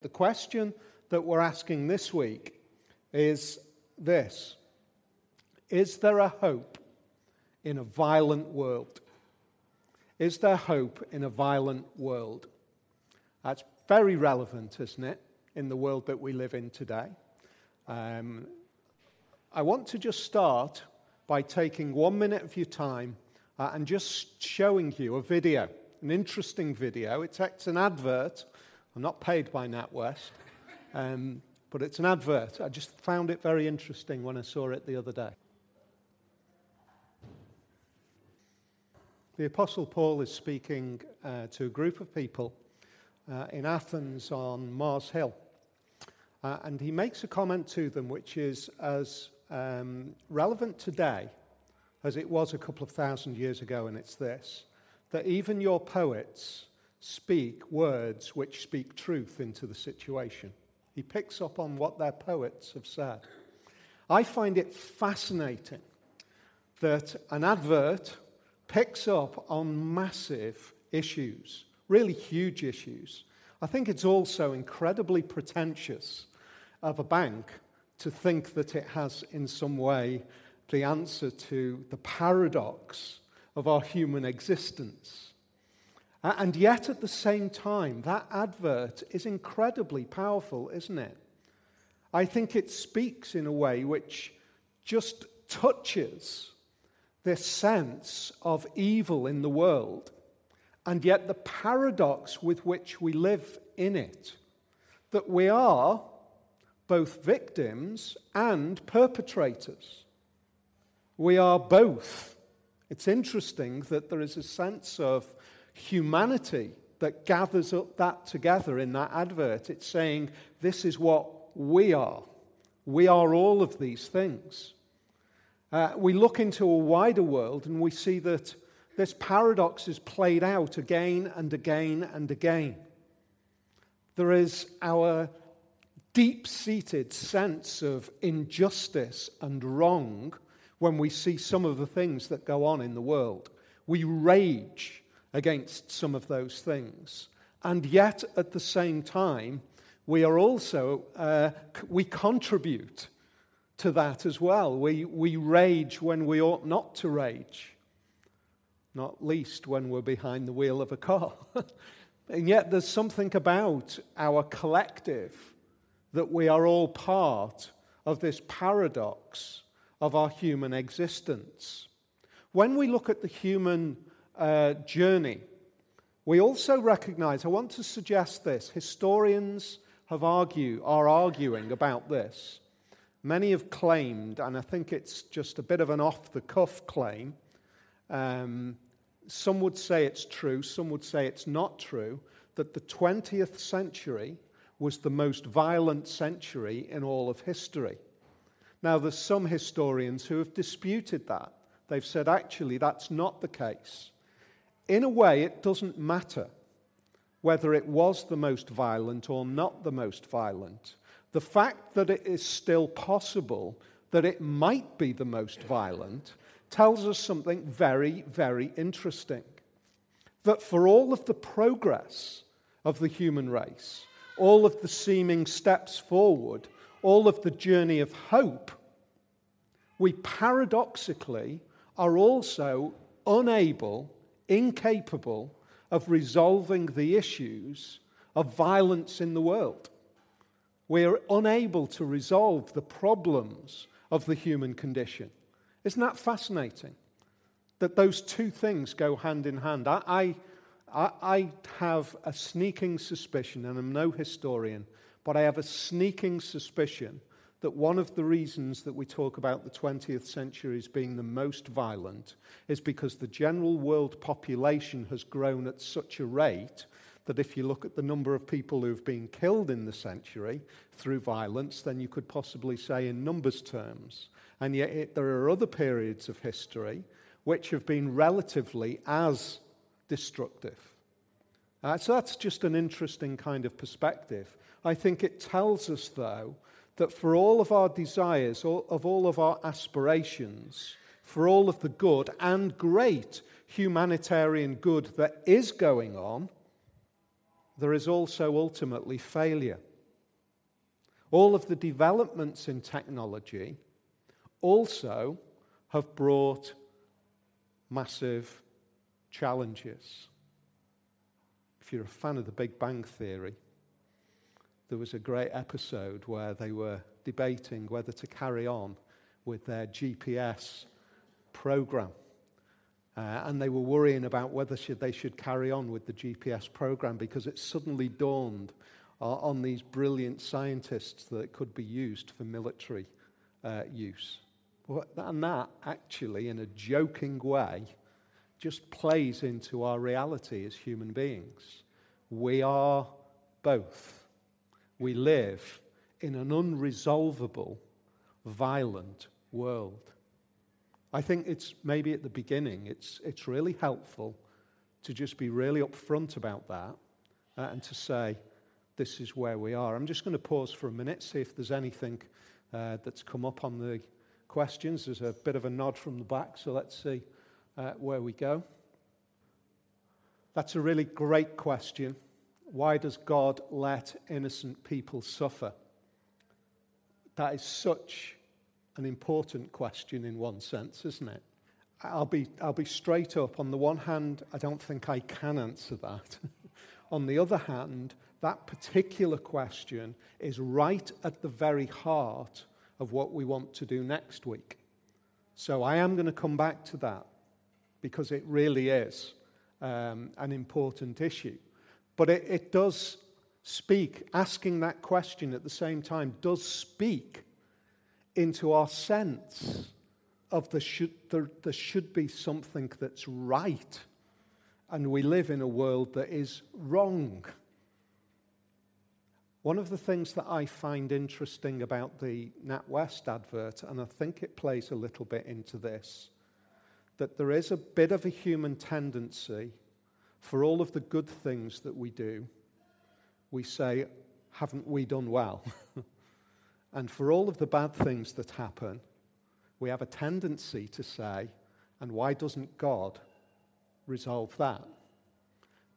The question that we're asking this week is this Is there a hope in a violent world? Is there hope in a violent world? That's very relevant, isn't it, in the world that we live in today? Um, I want to just start by taking one minute of your time uh, and just showing you a video, an interesting video. It's, it's an advert I'm not paid by NatWest, um, but it's an advert. I just found it very interesting when I saw it the other day. The Apostle Paul is speaking uh, to a group of people uh, in Athens on Mars Hill. Uh, and he makes a comment to them which is as um, relevant today as it was a couple of thousand years ago, and it's this that even your poets speak words which speak truth into the situation. He picks up on what their poets have said. I find it fascinating that an advert picks up on massive issues, really huge issues. I think it's also incredibly pretentious of a bank to think that it has, in some way, the answer to the paradox of our human existence. And yet, at the same time, that advert is incredibly powerful, isn't it? I think it speaks in a way which just touches this sense of evil in the world, and yet the paradox with which we live in it that we are both victims and perpetrators. We are both. It's interesting that there is a sense of humanity that gathers up that together in that advert. It's saying, this is what we are. We are all of these things. Uh, we look into a wider world and we see that this paradox is played out again and again and again. There is our deep seated sense of injustice and wrong when we see some of the things that go on in the world. We rage against some of those things. And yet, at the same time, we are also, uh, we contribute to that as well. We, we rage when we ought not to rage, not least when we're behind the wheel of a car. and yet, there's something about our collective that we are all part of this paradox of our human existence. When we look at the human uh, journey. We also recognize, I want to suggest this, historians have argued, are arguing about this. Many have claimed, and I think it's just a bit of an off the cuff claim. Um, some would say it's true, some would say it's not true, that the 20th century was the most violent century in all of history. Now, there's some historians who have disputed that. They've said, actually, that's not the case in a way, it doesn't matter whether it was the most violent or not the most violent. The fact that it is still possible that it might be the most violent tells us something very, very interesting. That for all of the progress of the human race, all of the seeming steps forward, all of the journey of hope, we paradoxically are also unable incapable of resolving the issues of violence in the world. We are unable to resolve the problems of the human condition. Isn't that fascinating? That those two things go hand in hand. I, I, I have a sneaking suspicion, and I'm no historian, but I have a sneaking suspicion that one of the reasons that we talk about the 20th century as being the most violent is because the general world population has grown at such a rate that if you look at the number of people who've been killed in the century through violence, then you could possibly say in numbers terms. And yet, it, there are other periods of history which have been relatively as destructive. Uh, so that's just an interesting kind of perspective. I think it tells us, though, that for all of our desires, of all of our aspirations, for all of the good and great humanitarian good that is going on, there is also ultimately failure. All of the developments in technology also have brought massive challenges. If you're a fan of the Big Bang Theory, there was a great episode where they were debating whether to carry on with their GPS program. Uh, and they were worrying about whether should, they should carry on with the GPS program because it suddenly dawned uh, on these brilliant scientists that it could be used for military uh, use. And that actually, in a joking way, just plays into our reality as human beings. We are both. We live in an unresolvable, violent world. I think it's maybe at the beginning, it's, it's really helpful to just be really upfront about that uh, and to say, this is where we are. I'm just going to pause for a minute, see if there's anything uh, that's come up on the questions. There's a bit of a nod from the back, so let's see uh, where we go. That's a really great question. Why does God let innocent people suffer? That is such an important question in one sense, isn't it? I'll be, I'll be straight up. On the one hand, I don't think I can answer that. On the other hand, that particular question is right at the very heart of what we want to do next week. So I am going to come back to that because it really is um, an important issue. But it, it does speak, asking that question at the same time, does speak into our sense of the should, there, there should be something that's right. And we live in a world that is wrong. One of the things that I find interesting about the NatWest advert, and I think it plays a little bit into this, that there is a bit of a human tendency for all of the good things that we do, we say, haven't we done well? and for all of the bad things that happen, we have a tendency to say, and why doesn't God resolve that?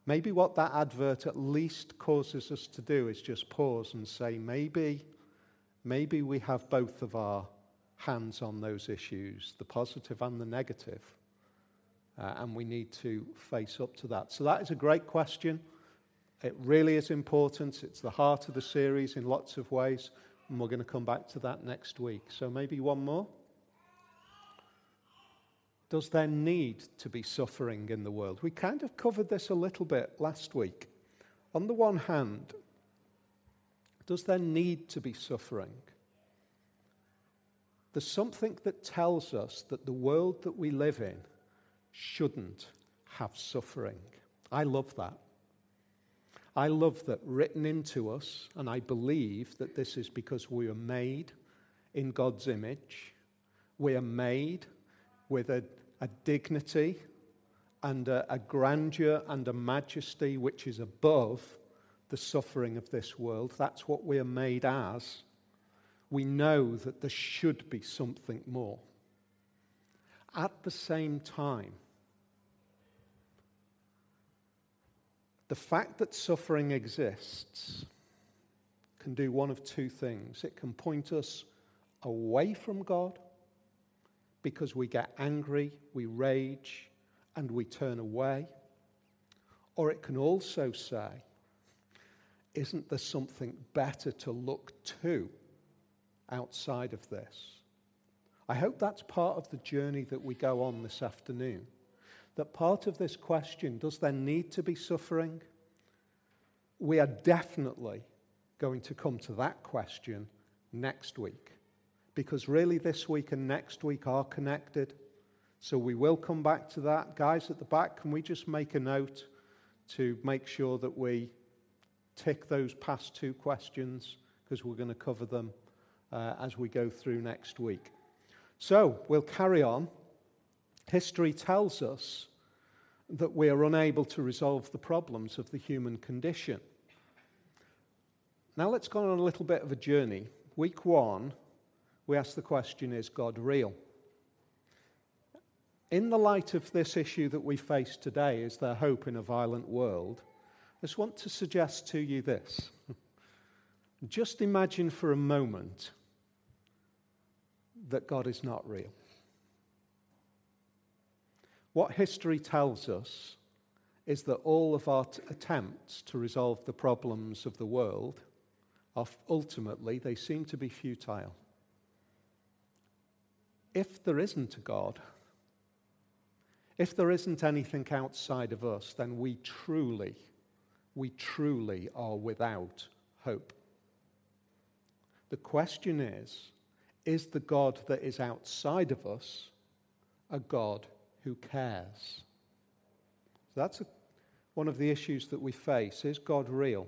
Maybe what that advert at least causes us to do is just pause and say, maybe, maybe we have both of our hands on those issues, the positive and the negative. Uh, and we need to face up to that. So, that is a great question. It really is important. It's the heart of the series in lots of ways. And we're going to come back to that next week. So, maybe one more. Does there need to be suffering in the world? We kind of covered this a little bit last week. On the one hand, does there need to be suffering? There's something that tells us that the world that we live in shouldn't have suffering. I love that. I love that written into us, and I believe that this is because we are made in God's image. We are made with a a dignity and a, a grandeur and a majesty which is above the suffering of this world. That's what we are made as. We know that there should be something more. At the same time, the fact that suffering exists can do one of two things. It can point us away from God because we get angry, we rage, and we turn away. Or it can also say, isn't there something better to look to outside of this? I hope that's part of the journey that we go on this afternoon. That part of this question does there need to be suffering? We are definitely going to come to that question next week because really this week and next week are connected. So we will come back to that. Guys at the back, can we just make a note to make sure that we tick those past two questions because we're going to cover them uh, as we go through next week. So we'll carry on. History tells us that we are unable to resolve the problems of the human condition. Now let's go on a little bit of a journey. Week one, we ask the question is God real? In the light of this issue that we face today, is there hope in a violent world? I just want to suggest to you this. Just imagine for a moment that God is not real. What history tells us is that all of our t- attempts to resolve the problems of the world are ultimately they seem to be futile. If there isn't a God, if there isn't anything outside of us, then we truly, we truly are without hope. The question is is the God that is outside of us a God who cares? That's a, one of the issues that we face. Is God real?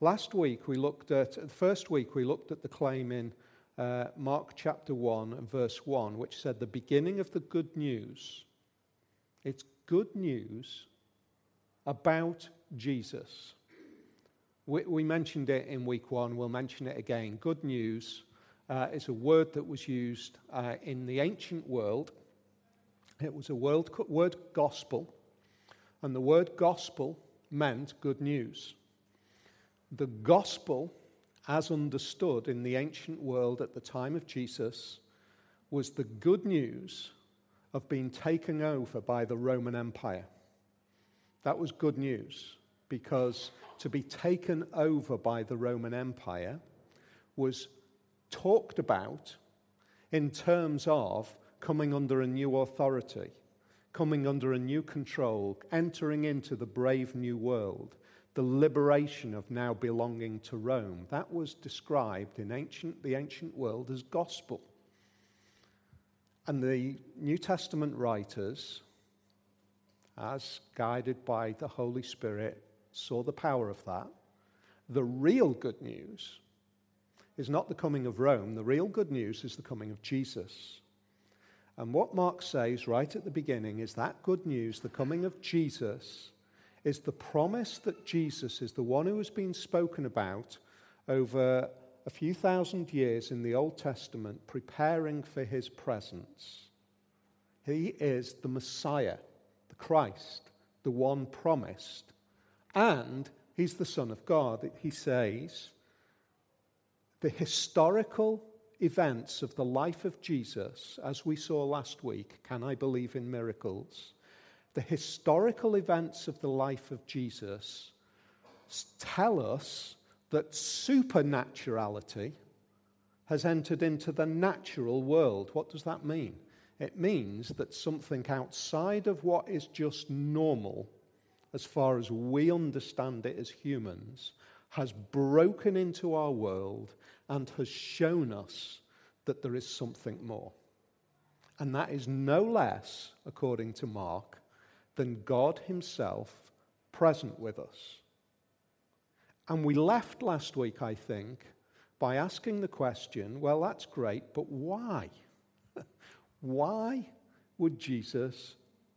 Last week we looked at, the first week we looked at the claim in uh, Mark chapter 1 and verse 1, which said, The beginning of the good news. It's good news about Jesus. We, we mentioned it in week one, we'll mention it again. Good news uh, is a word that was used uh, in the ancient world. It was a word, word gospel, and the word gospel meant good news. The gospel, as understood in the ancient world at the time of Jesus, was the good news of being taken over by the Roman Empire. That was good news because to be taken over by the Roman Empire was talked about in terms of coming under a new authority, coming under a new control, entering into the brave new world, the liberation of now belonging to Rome. That was described in ancient, the ancient world as gospel. And the New Testament writers, as guided by the Holy Spirit, saw the power of that. The real good news is not the coming of Rome. The real good news is the coming of Jesus. And what Mark says right at the beginning is that good news, the coming of Jesus, is the promise that Jesus is the one who has been spoken about over a few thousand years in the Old Testament, preparing for his presence. He is the Messiah, the Christ, the one promised. And he's the Son of God. He says, the historical events of the life of Jesus, as we saw last week, Can I Believe in Miracles? The historical events of the life of Jesus tell us that supernaturality has entered into the natural world. What does that mean? It means that something outside of what is just normal, as far as we understand it as humans, has broken into our world and has shown us that there is something more. And that is no less, according to Mark, than God Himself present with us. And we left last week, I think, by asking the question well, that's great, but why? why would Jesus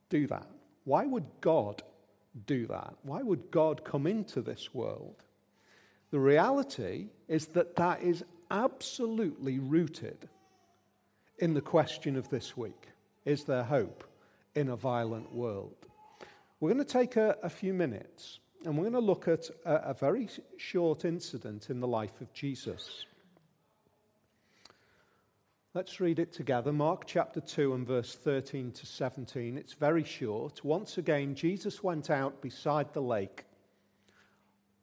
do that? Why would God do that? Why would God come into this world? The reality is that that is absolutely rooted in the question of this week Is there hope in a violent world? We're going to take a, a few minutes and we're going to look at a, a very short incident in the life of Jesus. Let's read it together. Mark chapter 2 and verse 13 to 17. It's very short. Once again, Jesus went out beside the lake.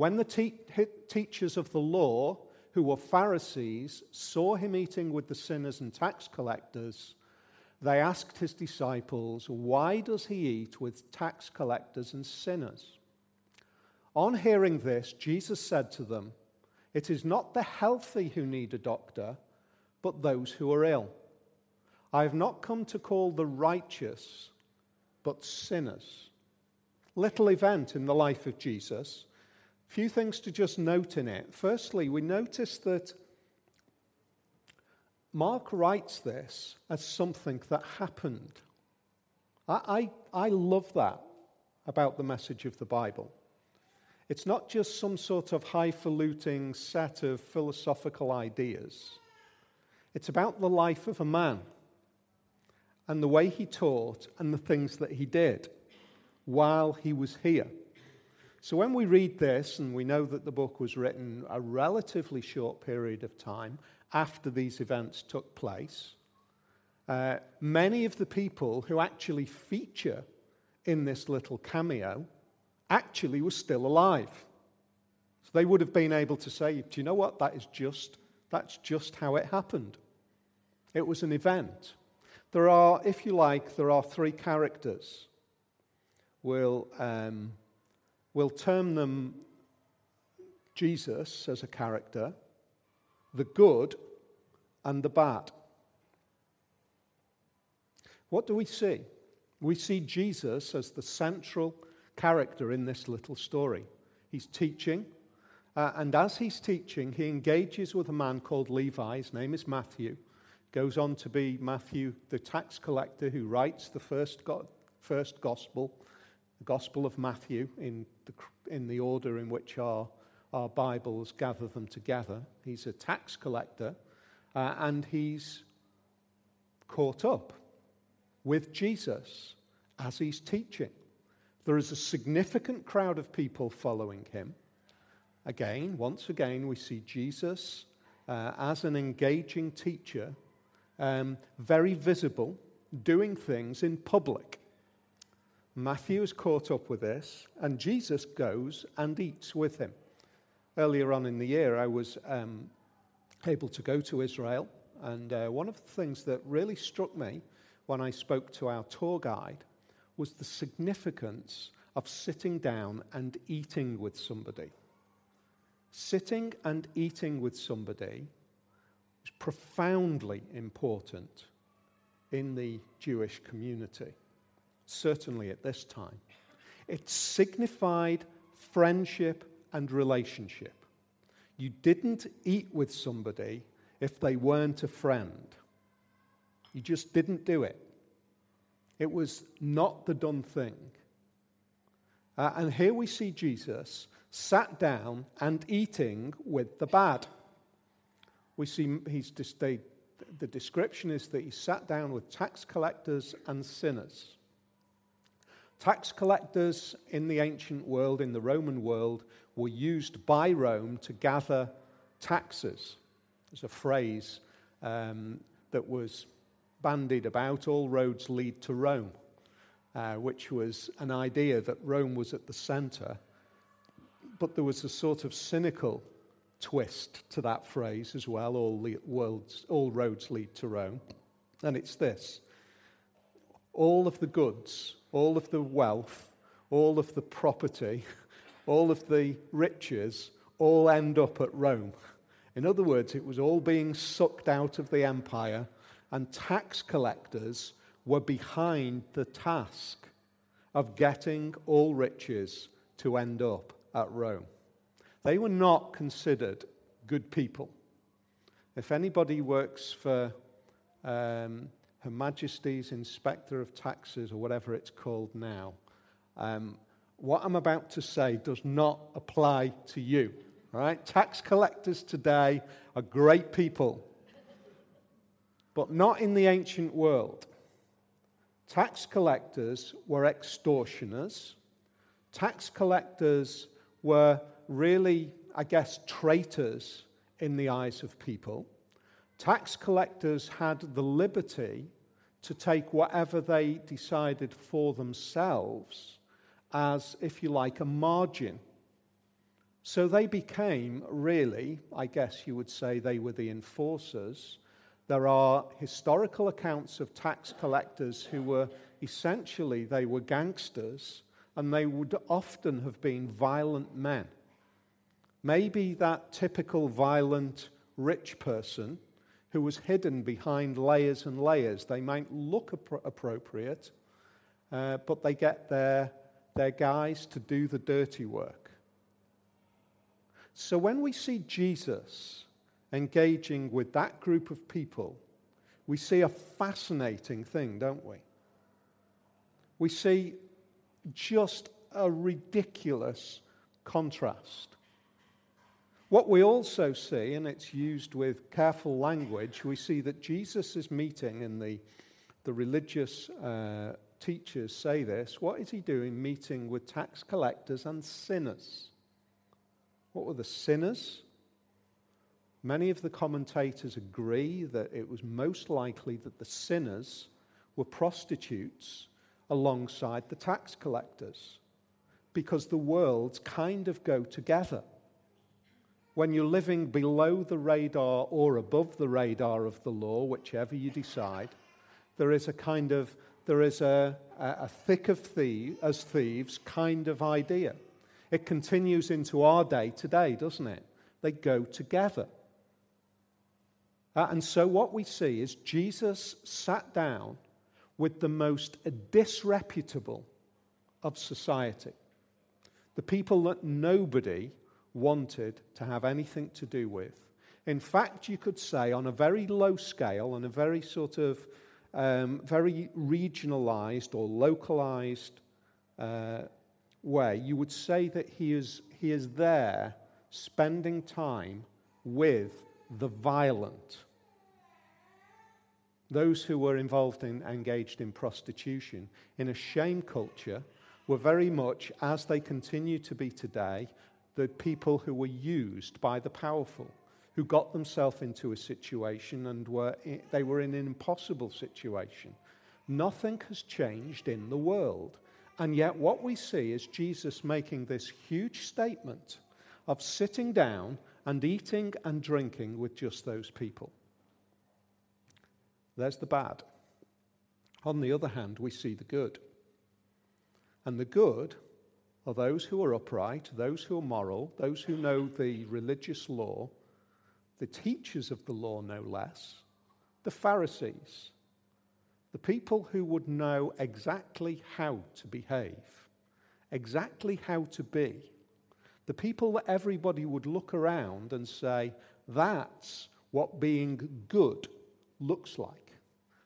When the te- teachers of the law, who were Pharisees, saw him eating with the sinners and tax collectors, they asked his disciples, Why does he eat with tax collectors and sinners? On hearing this, Jesus said to them, It is not the healthy who need a doctor, but those who are ill. I have not come to call the righteous, but sinners. Little event in the life of Jesus. Few things to just note in it. Firstly, we notice that Mark writes this as something that happened. I, I, I love that about the message of the Bible. It's not just some sort of highfalutin set of philosophical ideas. It's about the life of a man and the way he taught and the things that he did while he was here. So when we read this, and we know that the book was written a relatively short period of time after these events took place, uh, many of the people who actually feature in this little cameo actually were still alive. So they would have been able to say, do you know what? That is just, that's just how it happened. It was an event. There are, if you like, there are three characters. We'll, um, we'll term them Jesus as a character, the good, and the bad. What do we see? We see Jesus as the central character in this little story. He's teaching, uh, and as he's teaching, he engages with a man called Levi. His name is Matthew. Goes on to be Matthew, the tax collector, who writes the first, go- first gospel, the Gospel of Matthew, in the, in the order in which our, our Bibles gather them together. He's a tax collector, uh, and he's caught up with Jesus as he's teaching. There is a significant crowd of people following him. Again, once again, we see Jesus uh, as an engaging teacher, um, very visible, doing things in public. Matthew is caught up with this, and Jesus goes and eats with him. Earlier on in the year, I was um, able to go to Israel, and uh, one of the things that really struck me when I spoke to our tour guide was the significance of sitting down and eating with somebody. Sitting and eating with somebody is profoundly important in the Jewish community, certainly at this time. It signified friendship and relationship. You didn't eat with somebody if they weren't a friend. You just didn't do it. It was not the done thing. Uh, and here we see Jesus sat down and eating with the bad. We see he's they, the description is that he sat down with tax collectors and sinners. Tax collectors in the ancient world, in the Roman world, were used by Rome to gather taxes. There's a phrase um, that was bandied about, all roads lead to Rome, uh, which was an idea that Rome was at the center. But there was a sort of cynical twist to that phrase as well all, le- worlds, all roads lead to Rome. And it's this all of the goods, all of the wealth, all of the property, all of the riches all end up at Rome. In other words, it was all being sucked out of the empire and tax collectors were behind the task of getting all riches to end up at Rome. They were not considered good people. If anybody works for um, Her Majesty's Inspector of Taxes or whatever it's called now, um, what I'm about to say does not apply to you. Right? Tax collectors today are great people but not in the ancient world. Tax collectors were extortioners. Tax collectors were really, I guess, traitors in the eyes of people. Tax collectors had the liberty to take whatever they decided for themselves as, if you like, a margin. So they became really, I guess you would say, they were the enforcers there are historical accounts of tax collectors who were essentially they were gangsters and they would often have been violent men. Maybe that typical violent rich person who was hidden behind layers and layers. They might look ap- appropriate, uh, but they get their, their guys to do the dirty work. So when we see Jesus engaging with that group of people, we see a fascinating thing, don't we? We see just a ridiculous contrast. What we also see, and it's used with careful language, we see that Jesus is meeting, and the, the religious uh, teachers say this. What is he doing meeting with tax collectors and sinners? What were the sinners? Many of the commentators agree that it was most likely that the sinners were prostitutes alongside the tax collectors because the worlds kind of go together. When you're living below the radar or above the radar of the law, whichever you decide, there is a kind of there is a, a thick of thieves, as thieves kind of idea. It continues into our day today, doesn't it? They go together. Uh, and so what we see is Jesus sat down with the most disreputable of society, the people that nobody wanted to have anything to do with. In fact, you could say on a very low scale, on a very sort of um, very regionalized or localized uh, way, you would say that he is, he is there spending time with the violent. Those who were involved in, engaged in prostitution, in a shame culture, were very much, as they continue to be today, the people who were used by the powerful, who got themselves into a situation and were in, they were in an impossible situation. Nothing has changed in the world. And yet, what we see is Jesus making this huge statement of sitting down and eating and drinking with just those people. There's the bad. On the other hand, we see the good. And the good are those who are upright, those who are moral, those who know the religious law, the teachers of the law, no less, the Pharisees, the people who would know exactly how to behave, exactly how to be, the people that everybody would look around and say, that's what being good looks like.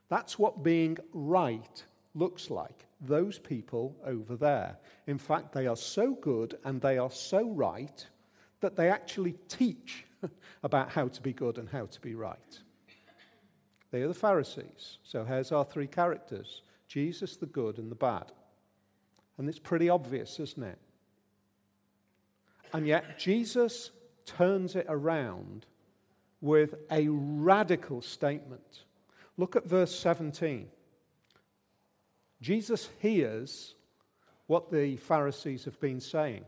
That's what being right looks like. Those people over there. In fact, they are so good and they are so right that they actually teach about how to be good and how to be right. They are the Pharisees. So here's our three characters Jesus, the good, and the bad. And it's pretty obvious, isn't it? And yet, Jesus turns it around with a radical statement. Look at verse 17. Jesus hears what the Pharisees have been saying.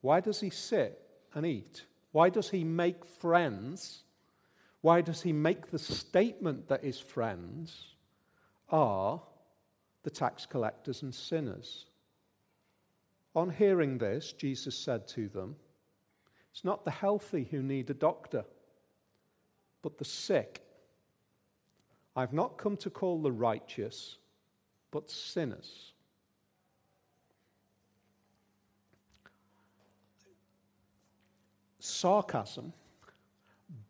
Why does he sit and eat? Why does he make friends? Why does he make the statement that his friends are the tax collectors and sinners? On hearing this, Jesus said to them, It's not the healthy who need a doctor, but the sick. I've not come to call the righteous, but sinners. Sarcasm,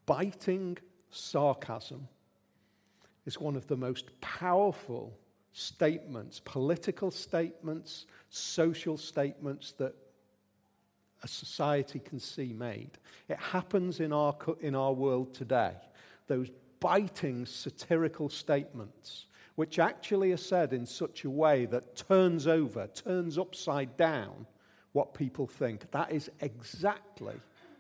biting sarcasm, is one of the most powerful statements, political statements, social statements that a society can see made. It happens in our, in our world today. Those biting satirical statements, which actually are said in such a way that turns over, turns upside down what people think. That is exactly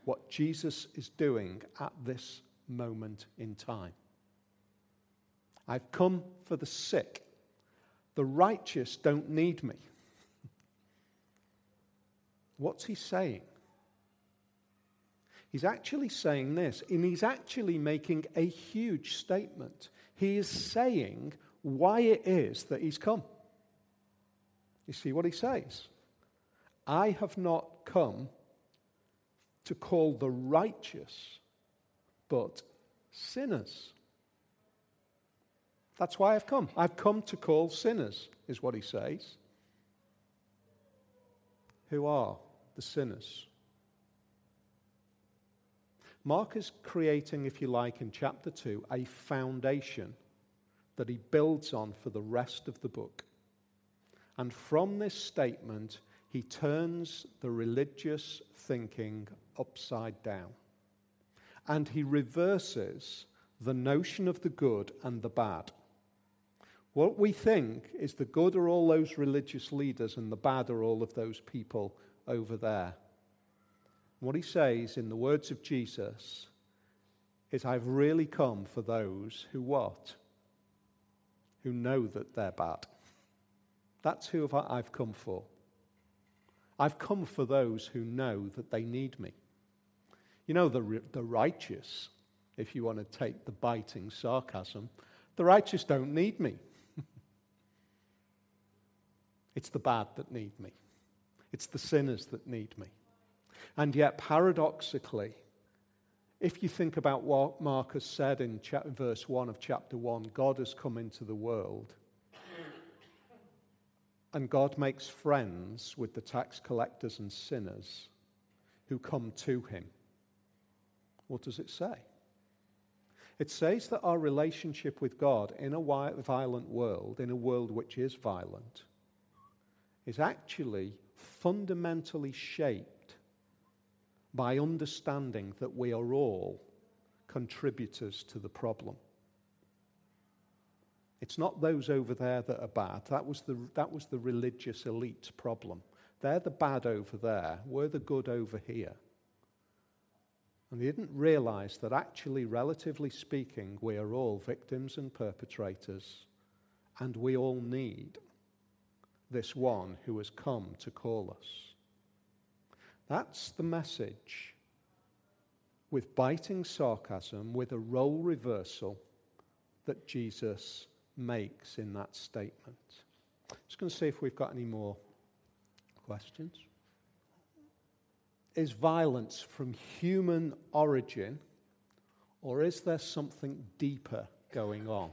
what Jesus is doing at this moment in time. I've come for the sick. The righteous don't need me. What's he saying? He's actually saying this, and he's actually making a huge statement. He is saying why it is that he's come. You see what he says? I have not come to call the righteous, but sinners. That's why I've come. I've come to call sinners, is what he says. Who are the sinners? Mark is creating, if you like, in chapter 2, a foundation that he builds on for the rest of the book. And from this statement, he turns the religious thinking upside down. And he reverses the notion of the good and the bad. What we think is the good are all those religious leaders and the bad are all of those people over there. What he says in the words of Jesus is, I've really come for those who what? Who know that they're bad. That's who I've come for. I've come for those who know that they need me. You know, the, the righteous, if you want to take the biting sarcasm, the righteous don't need me. it's the bad that need me, it's the sinners that need me. And yet, paradoxically, if you think about what Mark's said in verse 1 of chapter 1, God has come into the world. And God makes friends with the tax collectors and sinners who come to him. What does it say? It says that our relationship with God in a violent world, in a world which is violent, is actually fundamentally shaped by understanding that we are all contributors to the problem. It's not those over there that are bad. That was the, that was the religious elite problem. They're the bad over there. We're the good over here. And they didn't realize that actually, relatively speaking, we are all victims and perpetrators, and we all need this one who has come to call us. That's the message. With biting sarcasm, with a role reversal that Jesus makes in that statement. Just going to see if we've got any more questions. Is violence from human origin, or is there something deeper going on?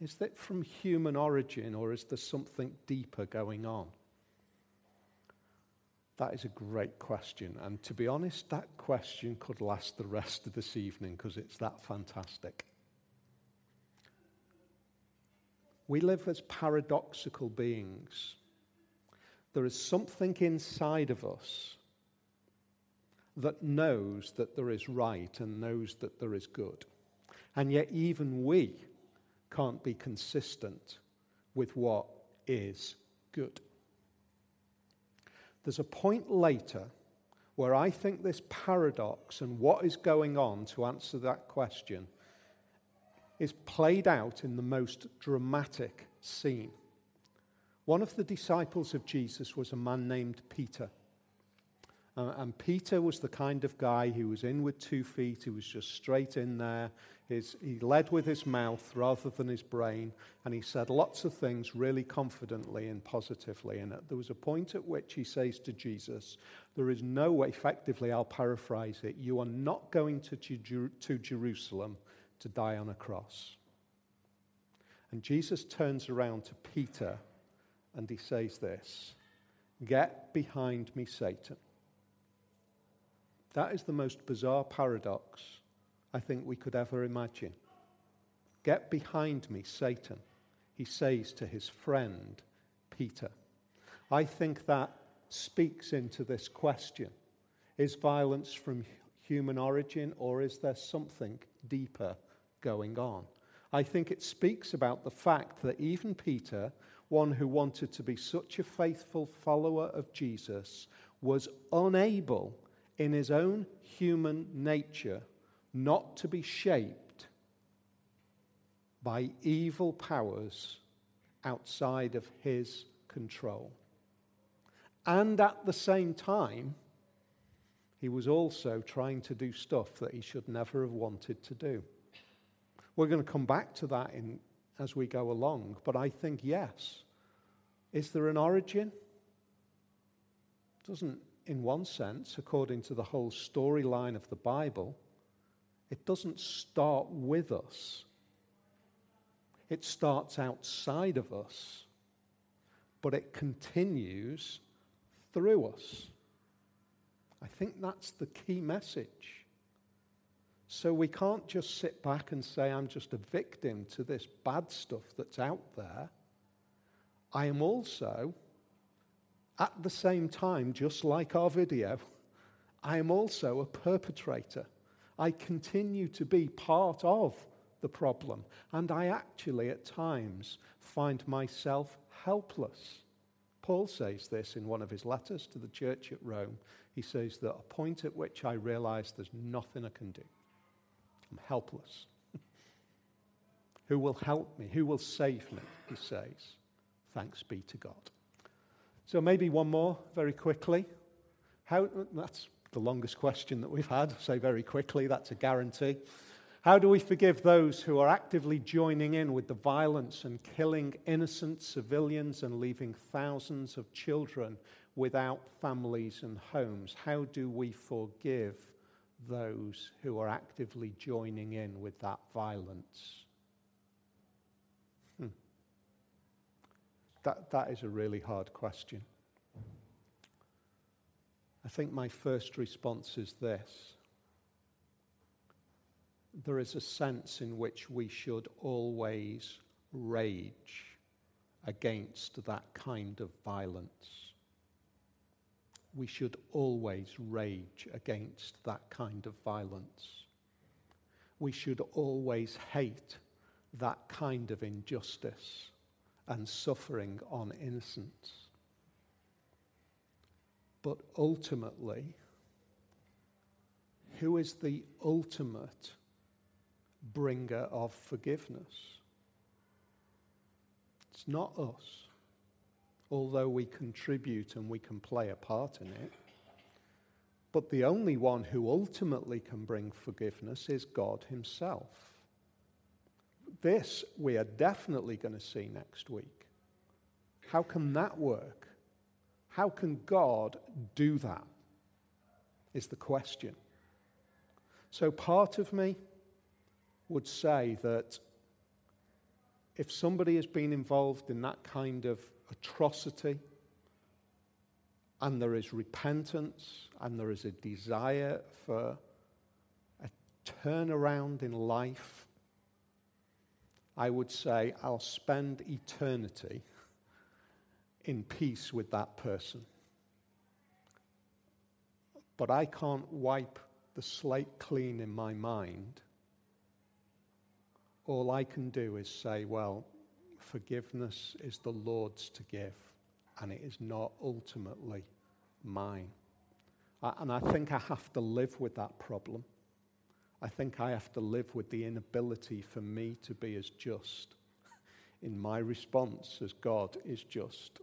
Is that from human origin, or is there something deeper going on? That is a great question. And to be honest, that question could last the rest of this evening because it's that fantastic. We live as paradoxical beings. There is something inside of us that knows that there is right and knows that there is good. And yet, even we can't be consistent with what is good. There's a point later where I think this paradox and what is going on to answer that question is played out in the most dramatic scene. One of the disciples of Jesus was a man named Peter. And Peter was the kind of guy who was in with two feet, he was just straight in there. His, he led with his mouth rather than his brain, and he said lots of things really confidently and positively. And there was a point at which he says to Jesus, There is no way, effectively, I'll paraphrase it, you are not going to, to Jerusalem to die on a cross. And Jesus turns around to Peter and he says this Get behind me, Satan. That is the most bizarre paradox I think we could ever imagine. Get behind me, Satan, he says to his friend Peter. I think that speaks into this question Is violence from human origin or is there something deeper going on? I think it speaks about the fact that even Peter, one who wanted to be such a faithful follower of Jesus, was unable in his own human nature not to be shaped by evil powers outside of his control. And at the same time, he was also trying to do stuff that he should never have wanted to do. We're going to come back to that in, as we go along, but I think yes. Is there an origin? Doesn't, in one sense, according to the whole storyline of the Bible, it doesn't start with us, it starts outside of us, but it continues through us. I think that's the key message. So we can't just sit back and say, I'm just a victim to this bad stuff that's out there. I am also, at the same time, just like our video, I am also a perpetrator. I continue to be part of the problem. And I actually, at times, find myself helpless. Paul says this in one of his letters to the church at Rome. He says that a point at which I realize there's nothing I can do. I'm helpless. Who will help me? Who will save me? He says. Thanks be to God. So, maybe one more very quickly. How, that's the longest question that we've had. Say very quickly, that's a guarantee. How do we forgive those who are actively joining in with the violence and killing innocent civilians and leaving thousands of children without families and homes? How do we forgive those who are actively joining in with that violence? That, that is a really hard question. I think my first response is this there is a sense in which we should always rage against that kind of violence. We should always rage against that kind of violence. We should always hate that kind of injustice and suffering on innocence. But ultimately, who is the ultimate bringer of forgiveness. It's not us, although we contribute and we can play a part in it. But the only one who ultimately can bring forgiveness is God Himself. This we are definitely going to see next week. How can that work? How can God do that? Is the question. So, part of me would say that if somebody has been involved in that kind of atrocity, and there is repentance, and there is a desire for a turnaround in life, I would say I'll spend eternity in peace with that person. But I can't wipe the slate clean in my mind all I can do is say, well, forgiveness is the Lord's to give, and it is not ultimately mine. And I think I have to live with that problem. I think I have to live with the inability for me to be as just in my response as God is just.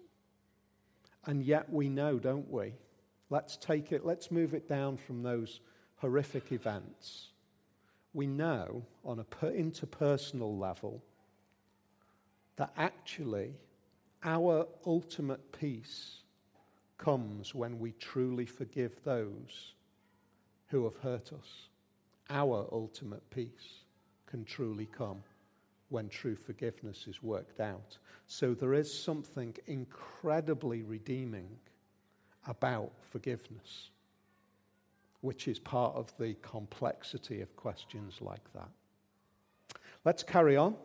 And yet we know, don't we? Let's take it, let's move it down from those horrific events we know on a interpersonal level that actually our ultimate peace comes when we truly forgive those who have hurt us. Our ultimate peace can truly come when true forgiveness is worked out. So there is something incredibly redeeming about forgiveness which is part of the complexity of questions like that. Let's carry on.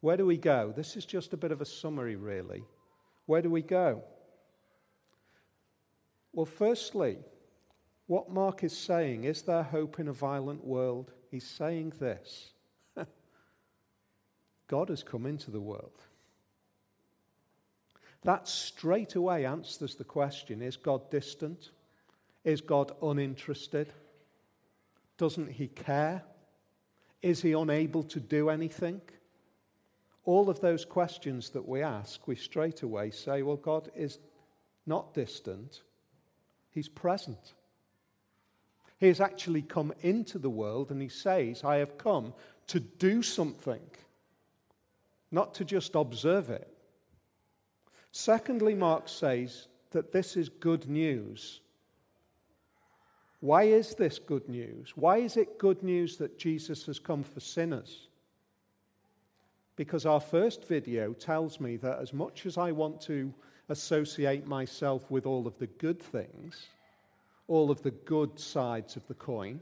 Where do we go? This is just a bit of a summary, really. Where do we go? Well, firstly, what Mark is saying is there hope in a violent world? He's saying this God has come into the world. That straight away answers the question is God distant? Is God uninterested? Doesn't he care? Is he unable to do anything? All of those questions that we ask, we straight away say, well, God is not distant, he's present. He has actually come into the world and he says, I have come to do something, not to just observe it. Secondly, Mark says that this is good news why is this good news? Why is it good news that Jesus has come for sinners? Because our first video tells me that as much as I want to associate myself with all of the good things, all of the good sides of the coin.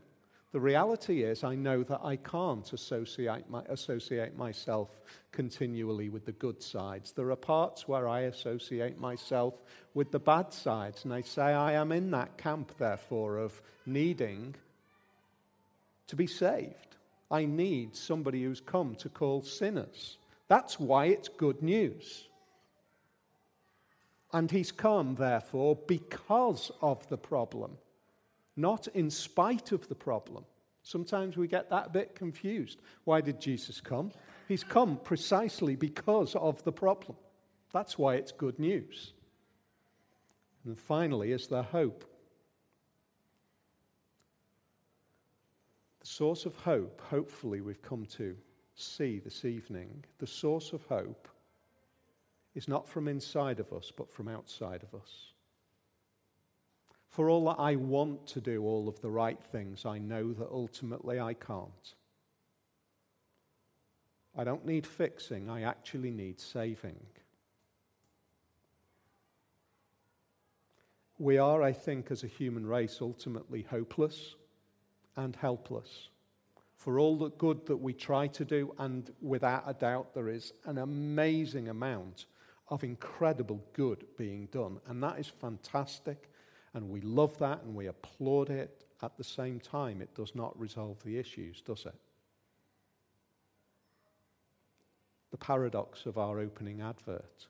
The reality is, I know that I can't associate, my, associate myself continually with the good sides. There are parts where I associate myself with the bad sides, and I say I am in that camp, therefore, of needing to be saved. I need somebody who's come to call sinners. That's why it's good news. And he's come, therefore, because of the problem not in spite of the problem. Sometimes we get that bit confused. Why did Jesus come? He's come precisely because of the problem. That's why it's good news. And finally, is there hope? The source of hope, hopefully, we've come to see this evening. The source of hope is not from inside of us, but from outside of us. For all that I want to do all of the right things, I know that ultimately I can't. I don't need fixing, I actually need saving. We are, I think, as a human race, ultimately hopeless and helpless. For all the good that we try to do, and without a doubt, there is an amazing amount of incredible good being done, and that is fantastic and we love that and we applaud it. At the same time, it does not resolve the issues, does it? The paradox of our opening advert.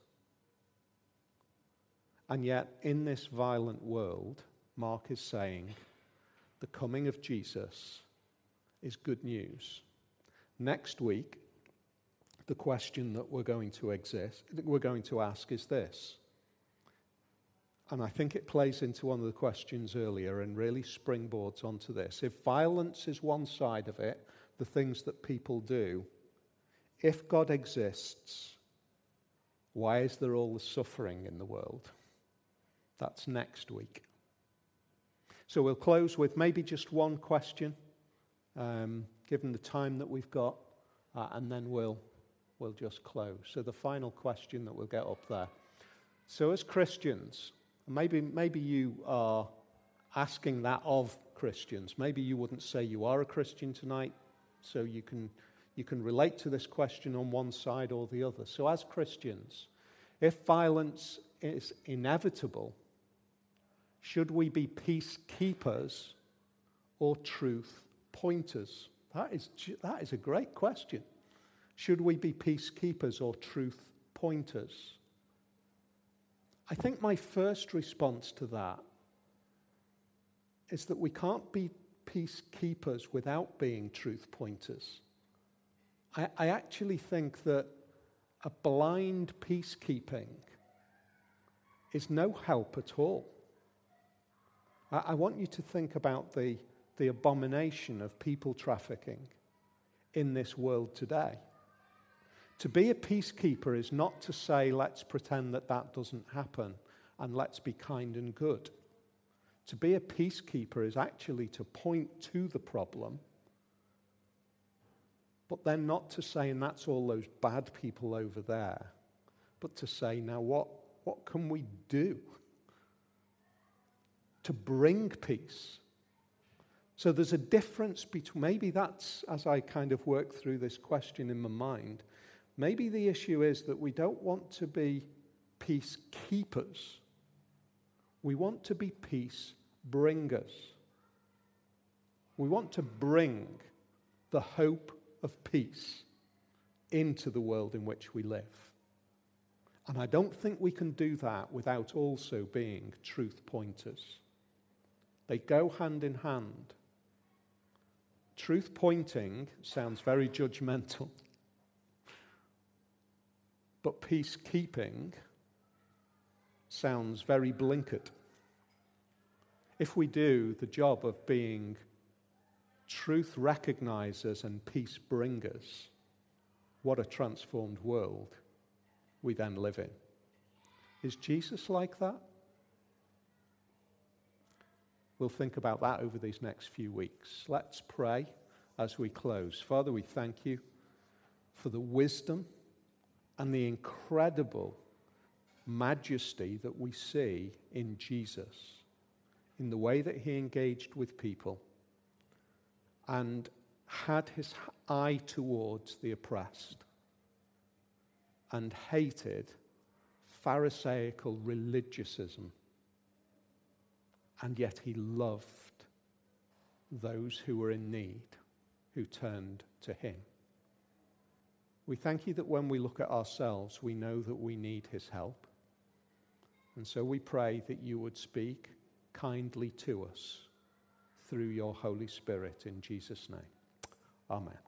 And yet, in this violent world, Mark is saying the coming of Jesus is good news. Next week, the question that we're going to exist, we're going to ask is this and I think it plays into one of the questions earlier and really springboards onto this. If violence is one side of it, the things that people do, if God exists, why is there all the suffering in the world? That's next week. So we'll close with maybe just one question, um, given the time that we've got, uh, and then we'll, we'll just close. So the final question that we'll get up there. So, as Christians, Maybe, maybe you are asking that of Christians. Maybe you wouldn't say you are a Christian tonight, so you can, you can relate to this question on one side or the other. So, as Christians, if violence is inevitable, should we be peacekeepers or truth pointers? That is, that is a great question. Should we be peacekeepers or truth pointers? I think my first response to that is that we can't be peacekeepers without being truth pointers. I, I actually think that a blind peacekeeping is no help at all. I, I want you to think about the, the abomination of people trafficking in this world today. To be a peacekeeper is not to say, let's pretend that that doesn't happen and let's be kind and good. To be a peacekeeper is actually to point to the problem, but then not to say, and that's all those bad people over there, but to say, now what, what can we do to bring peace? So there's a difference between, maybe that's as I kind of work through this question in my mind Maybe the issue is that we don't want to be peacekeepers. We want to be peace bringers. We want to bring the hope of peace into the world in which we live. And I don't think we can do that without also being truth pointers. They go hand in hand. Truth pointing sounds very judgmental. But peacekeeping sounds very blinkered. If we do the job of being truth recognizers and peace bringers, what a transformed world we then live in. Is Jesus like that? We'll think about that over these next few weeks. Let's pray as we close. Father, we thank you for the wisdom and the incredible majesty that we see in Jesus, in the way that he engaged with people and had his eye towards the oppressed and hated Pharisaical religiosism. And yet he loved those who were in need, who turned to him. We thank you that when we look at ourselves, we know that we need his help. And so we pray that you would speak kindly to us through your Holy Spirit in Jesus' name. Amen.